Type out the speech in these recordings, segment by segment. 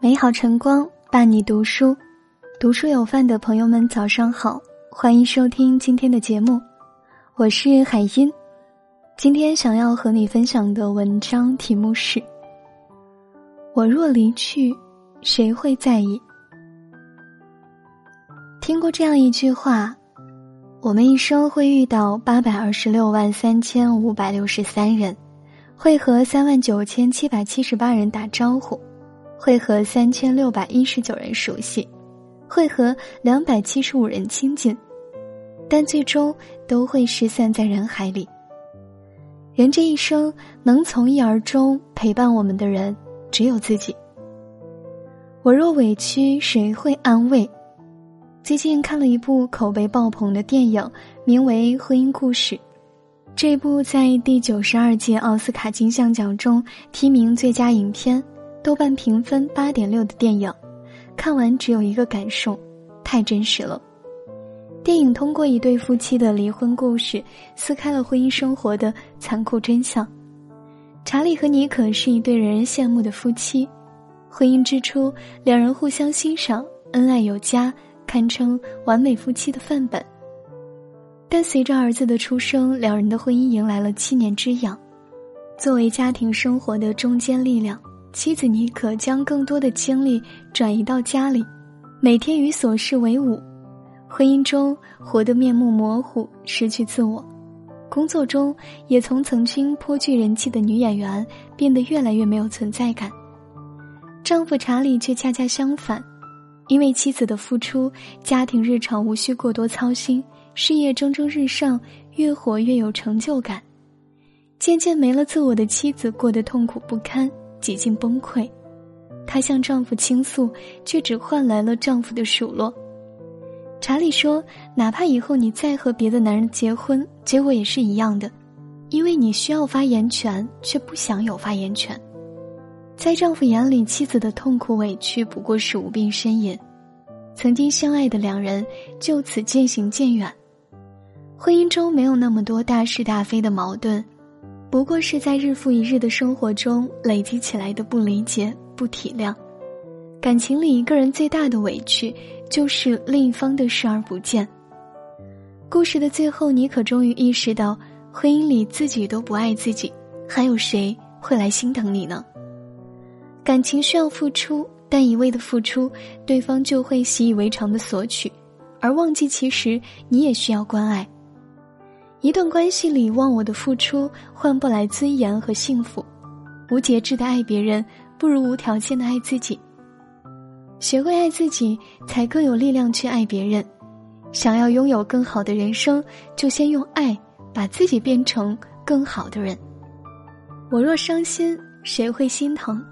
美好晨光伴你读书，读书有饭的朋友们早上好，欢迎收听今天的节目，我是海音。今天想要和你分享的文章题目是：我若离去，谁会在意？听过这样一句话：我们一生会遇到八百二十六万三千五百六十三人，会和三万九千七百七十八人打招呼。会和三千六百一十九人熟悉，会和两百七十五人亲近，但最终都会失散在人海里。人这一生能从一而终陪伴我们的人，只有自己。我若委屈，谁会安慰？最近看了一部口碑爆棚的电影，名为《婚姻故事》。这部在第九十二届奥斯卡金像奖中提名最佳影片。豆瓣评分八点六的电影，看完只有一个感受，太真实了。电影通过一对夫妻的离婚故事，撕开了婚姻生活的残酷真相。查理和妮可是一对人人羡慕的夫妻，婚姻之初，两人互相欣赏，恩爱有加，堪称完美夫妻的范本。但随着儿子的出生，两人的婚姻迎来了七年之痒。作为家庭生活的中坚力量。妻子妮可将更多的精力转移到家里，每天与琐事为伍，婚姻中活得面目模糊，失去自我；工作中也从曾经颇具人气的女演员变得越来越没有存在感。丈夫查理却恰恰相反，因为妻子的付出，家庭日常无需过多操心，事业蒸蒸日上，越活越有成就感。渐渐没了自我的妻子过得痛苦不堪。几近崩溃，她向丈夫倾诉，却只换来了丈夫的数落。查理说：“哪怕以后你再和别的男人结婚，结果也是一样的，因为你需要发言权，却不想有发言权。”在丈夫眼里，妻子的痛苦委屈不过是无病呻吟。曾经相爱的两人就此渐行渐远，婚姻中没有那么多大是大非的矛盾。不过是在日复一日的生活中累积起来的不理解、不体谅。感情里，一个人最大的委屈就是另一方的视而不见。故事的最后，妮可终于意识到，婚姻里自己都不爱自己，还有谁会来心疼你呢？感情需要付出，但一味的付出，对方就会习以为常的索取，而忘记其实你也需要关爱。一段关系里，忘我的付出换不来尊严和幸福。无节制的爱别人，不如无条件的爱自己。学会爱自己，才更有力量去爱别人。想要拥有更好的人生，就先用爱把自己变成更好的人。我若伤心，谁会心疼？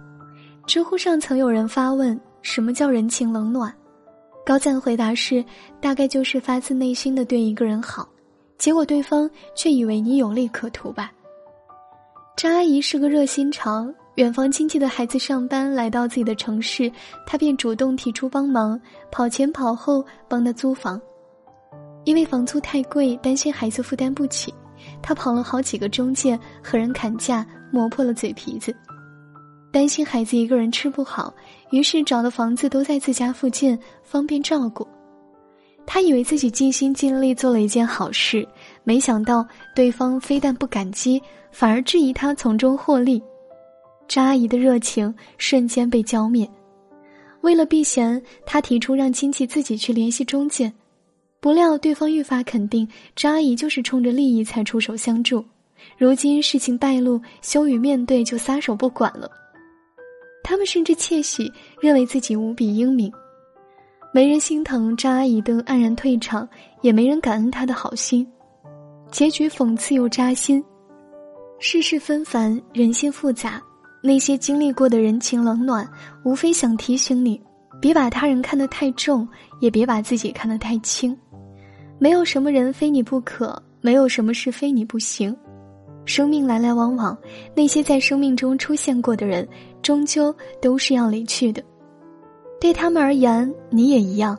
知乎上曾有人发问：什么叫人情冷暖？高赞回答是：大概就是发自内心的对一个人好。结果对方却以为你有利可图吧。张阿姨是个热心肠，远房亲戚的孩子上班来到自己的城市，她便主动提出帮忙，跑前跑后帮他租房。因为房租太贵，担心孩子负担不起，她跑了好几个中介和人砍价，磨破了嘴皮子。担心孩子一个人吃不好，于是找的房子都在自家附近，方便照顾。他以为自己尽心尽力做了一件好事，没想到对方非但不感激，反而质疑他从中获利。张阿姨的热情瞬间被浇灭。为了避嫌，他提出让亲戚自己去联系中介，不料对方愈发肯定张阿姨就是冲着利益才出手相助。如今事情败露，羞于面对就撒手不管了。他们甚至窃喜，认为自己无比英明。没人心疼张阿姨的黯然退场，也没人感恩她的好心，结局讽刺又扎心。世事纷繁，人心复杂，那些经历过的人情冷暖，无非想提醒你：别把他人看得太重，也别把自己看得太轻。没有什么人非你不可，没有什么事非你不行。生命来来往往，那些在生命中出现过的人，终究都是要离去的。对他们而言，你也一样。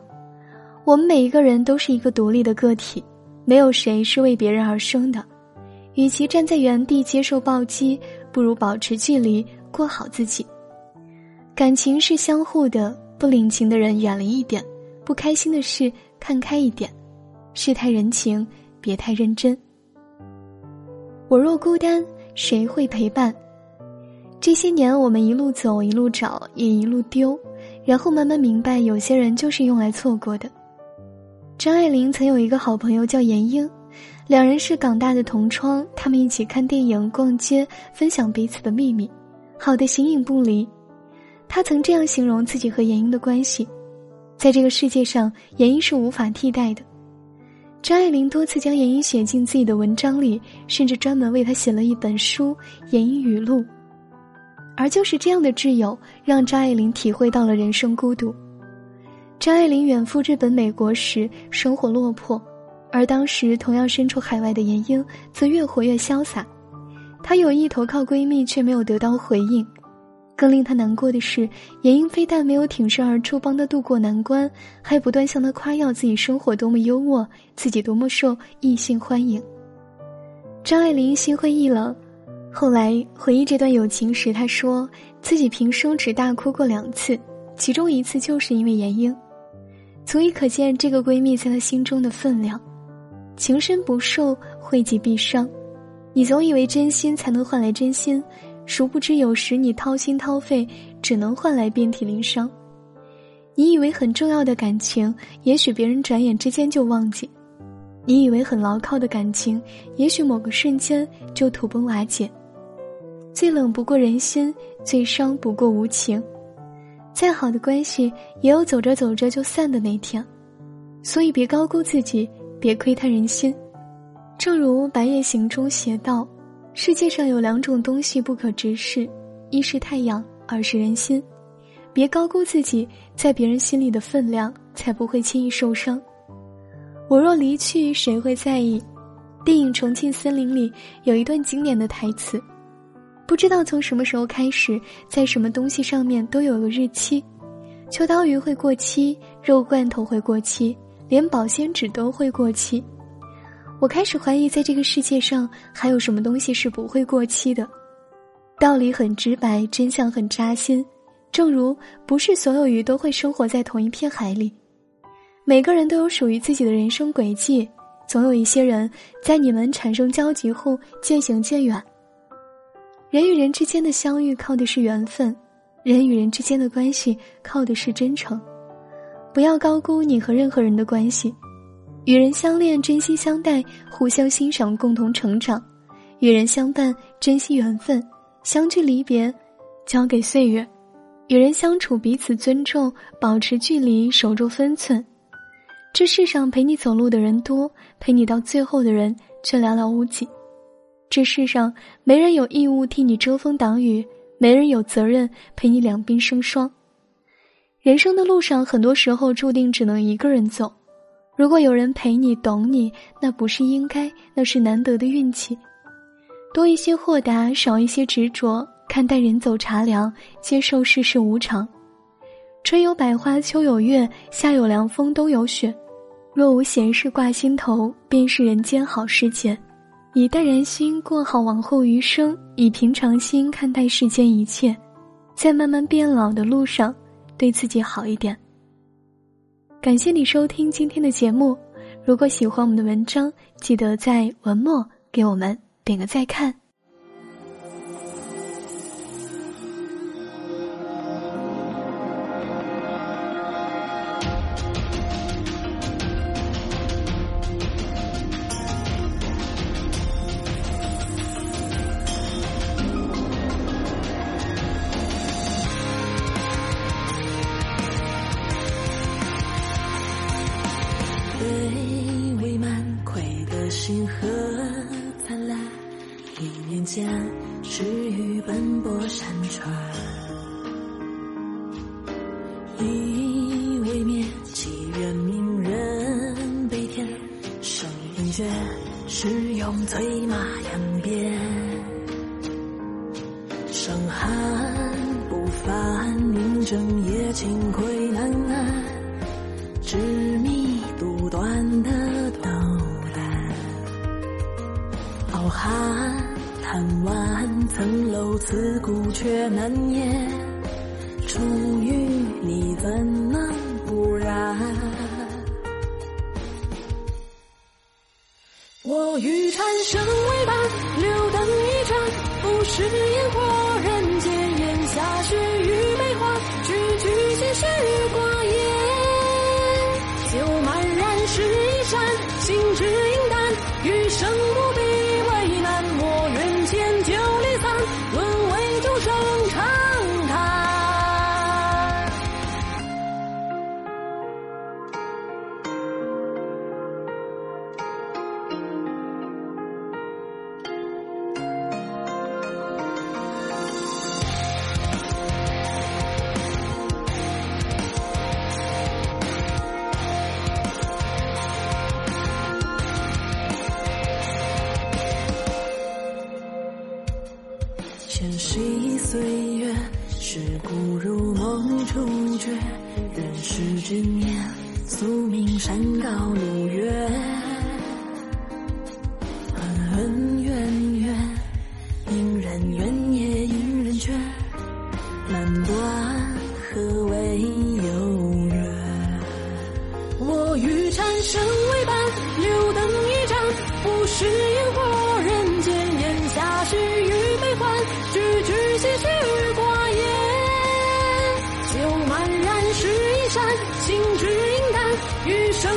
我们每一个人都是一个独立的个体，没有谁是为别人而生的。与其站在原地接受暴击，不如保持距离，过好自己。感情是相互的，不领情的人远离一点，不开心的事看开一点，世态人情别太认真。我若孤单，谁会陪伴？这些年，我们一路走，一路找，也一路丢，然后慢慢明白，有些人就是用来错过的。张爱玲曾有一个好朋友叫严英，两人是港大的同窗，他们一起看电影、逛街，分享彼此的秘密，好的形影不离。他曾这样形容自己和严英的关系：在这个世界上，严英是无法替代的。张爱玲多次将严英写进自己的文章里，甚至专门为他写了一本书《严英语录》。而就是这样的挚友，让张爱玲体会到了人生孤独。张爱玲远赴日本、美国时，生活落魄，而当时同样身处海外的严英，则越活越潇洒。她有意投靠闺蜜，却没有得到回应。更令她难过的是，严英非但没有挺身而出帮她渡过难关，还不断向她夸耀自己生活多么优渥，自己多么受异性欢迎。张爱玲心灰意冷。后来回忆这段友情时，她说自己平生只大哭过两次，其中一次就是因为严英，足以可见这个闺蜜在她心中的分量。情深不寿，惠及必伤。你总以为真心才能换来真心，殊不知有时你掏心掏肺，只能换来遍体鳞伤。你以为很重要的感情，也许别人转眼之间就忘记；你以为很牢靠的感情，也许某个瞬间就土崩瓦解。最冷不过人心，最伤不过无情。再好的关系，也有走着走着就散的那天。所以别高估自己，别窥探人心。正如《白夜行》中写道：“世界上有两种东西不可直视，一是太阳，二是人心。别高估自己在别人心里的分量，才不会轻易受伤。我若离去，谁会在意？”电影《重庆森林》里有一段经典的台词。不知道从什么时候开始，在什么东西上面都有个日期，秋刀鱼会过期，肉罐头会过期，连保鲜纸都会过期。我开始怀疑，在这个世界上还有什么东西是不会过期的。道理很直白，真相很扎心。正如不是所有鱼都会生活在同一片海里，每个人都有属于自己的人生轨迹，总有一些人在你们产生交集后渐行渐远。人与人之间的相遇靠的是缘分，人与人之间的关系靠的是真诚。不要高估你和任何人的关系，与人相恋，真心相待，互相欣赏，共同成长；与人相伴，珍惜缘分，相聚离别，交给岁月；与人相处，彼此尊重，保持距离，守住分寸。这世上陪你走路的人多，陪你到最后的人却寥寥无几。这世上没人有义务替你遮风挡雨，没人有责任陪你两鬓生霜。人生的路上，很多时候注定只能一个人走。如果有人陪你、懂你，那不是应该，那是难得的运气。多一些豁达，少一些执着，看待人走茶凉，接受世事无常。春有百花，秋有月，夏有凉风，冬有雪。若无闲事挂心头，便是人间好时节。以淡然心过好往后余生，以平常心看待世间一切，在慢慢变老的路上，对自己好一点。感谢你收听今天的节目，如果喜欢我们的文章，记得在文末给我们点个再看。山川。以未灭，祈愿明人悲天，生英绝，是用催马扬鞭。生寒不凡，明正夜清窥难安，执迷独断的斗胆。傲寒叹万层楼，刺骨却难言。出于你怎能不然？我欲缠身为伴，留灯一盏，不食烟火人间烟下雪与悲欢，句句皆是寡言，酒满燃是一山，心之恩怨怨，因人缘也因人缺，难断何为有缘。我欲缠身为伴，留灯一盏，不食烟火人间烟下是与悲欢，句句唏嘘寡言，酒满燃是一山，心之饮淡，余生